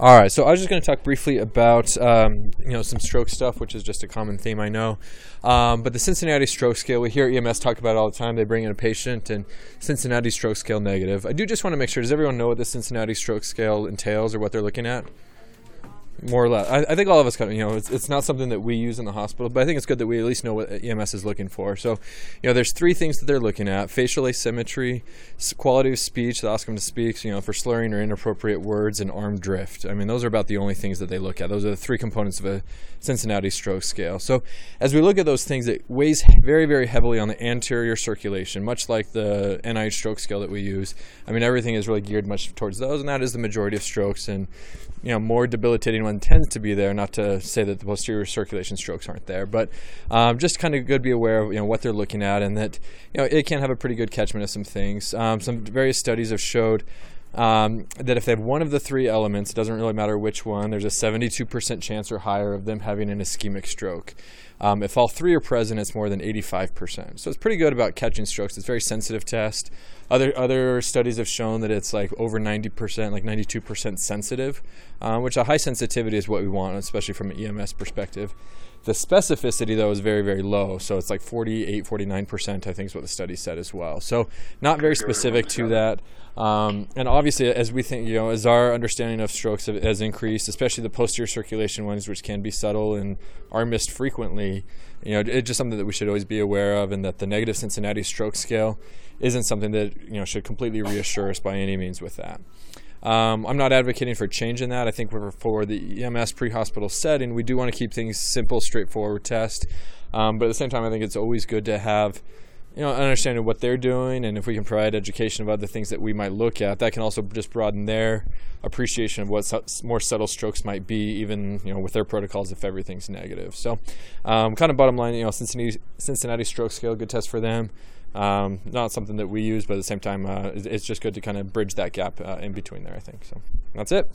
All right, so I was just going to talk briefly about um, you know some stroke stuff, which is just a common theme I know. Um, but the Cincinnati Stroke Scale, we hear EMS talk about it all the time. They bring in a patient and Cincinnati Stroke Scale negative. I do just want to make sure. Does everyone know what the Cincinnati Stroke Scale entails or what they're looking at? More or less. I, I, think all of us kind of, you know, it's, it's not something that we use in the hospital, but I think it's good that we at least know what EMS is looking for. So, you know, there's three things that they're looking at facial asymmetry, quality of speech, they ask them to speak, you know, for slurring or inappropriate words, and arm drift. I mean, those are about the only things that they look at. Those are the three components of a Cincinnati stroke scale. So, as we look at those things, it weighs very, very heavily on the anterior circulation, much like the NIH stroke scale that we use. I mean, everything is really geared much towards those, and that is the majority of strokes. And, you know, more debilitating one tends to be there. Not to say that the posterior circulation strokes aren't there, but um, just kind of good to be aware of you know what they're looking at, and that you know it can have a pretty good catchment of some things. Um, some various studies have showed. Um, that if they have one of the three elements, it doesn't really matter which one, there's a 72% chance or higher of them having an ischemic stroke. Um, if all three are present, it's more than 85%. So it's pretty good about catching strokes. It's a very sensitive test. Other other studies have shown that it's like over 90%, like 92% sensitive, um, which a high sensitivity is what we want, especially from an EMS perspective. The specificity, though, is very, very low. So it's like 48, 49%, I think is what the study said as well. So not very specific to that. Um, and obviously, as we think, you know, as our understanding of strokes has increased, especially the posterior circulation ones, which can be subtle and are missed frequently, you know, it's just something that we should always be aware of, and that the negative Cincinnati stroke scale isn't something that you know should completely reassure us by any means with that. Um, I'm not advocating for change in that. I think for the EMS pre-hospital setting, we do want to keep things simple, straightforward test. Um, but at the same time, I think it's always good to have you know understanding of what they're doing, and if we can provide education of other things that we might look at, that can also just broaden their appreciation of what more subtle strokes might be, even you know with their protocols if everything's negative. So, um, kind of bottom line, you know, Cincinnati Cincinnati stroke scale, good test for them. Um, not something that we use, but at the same time, uh, it's just good to kind of bridge that gap uh, in between there. I think so. That's it.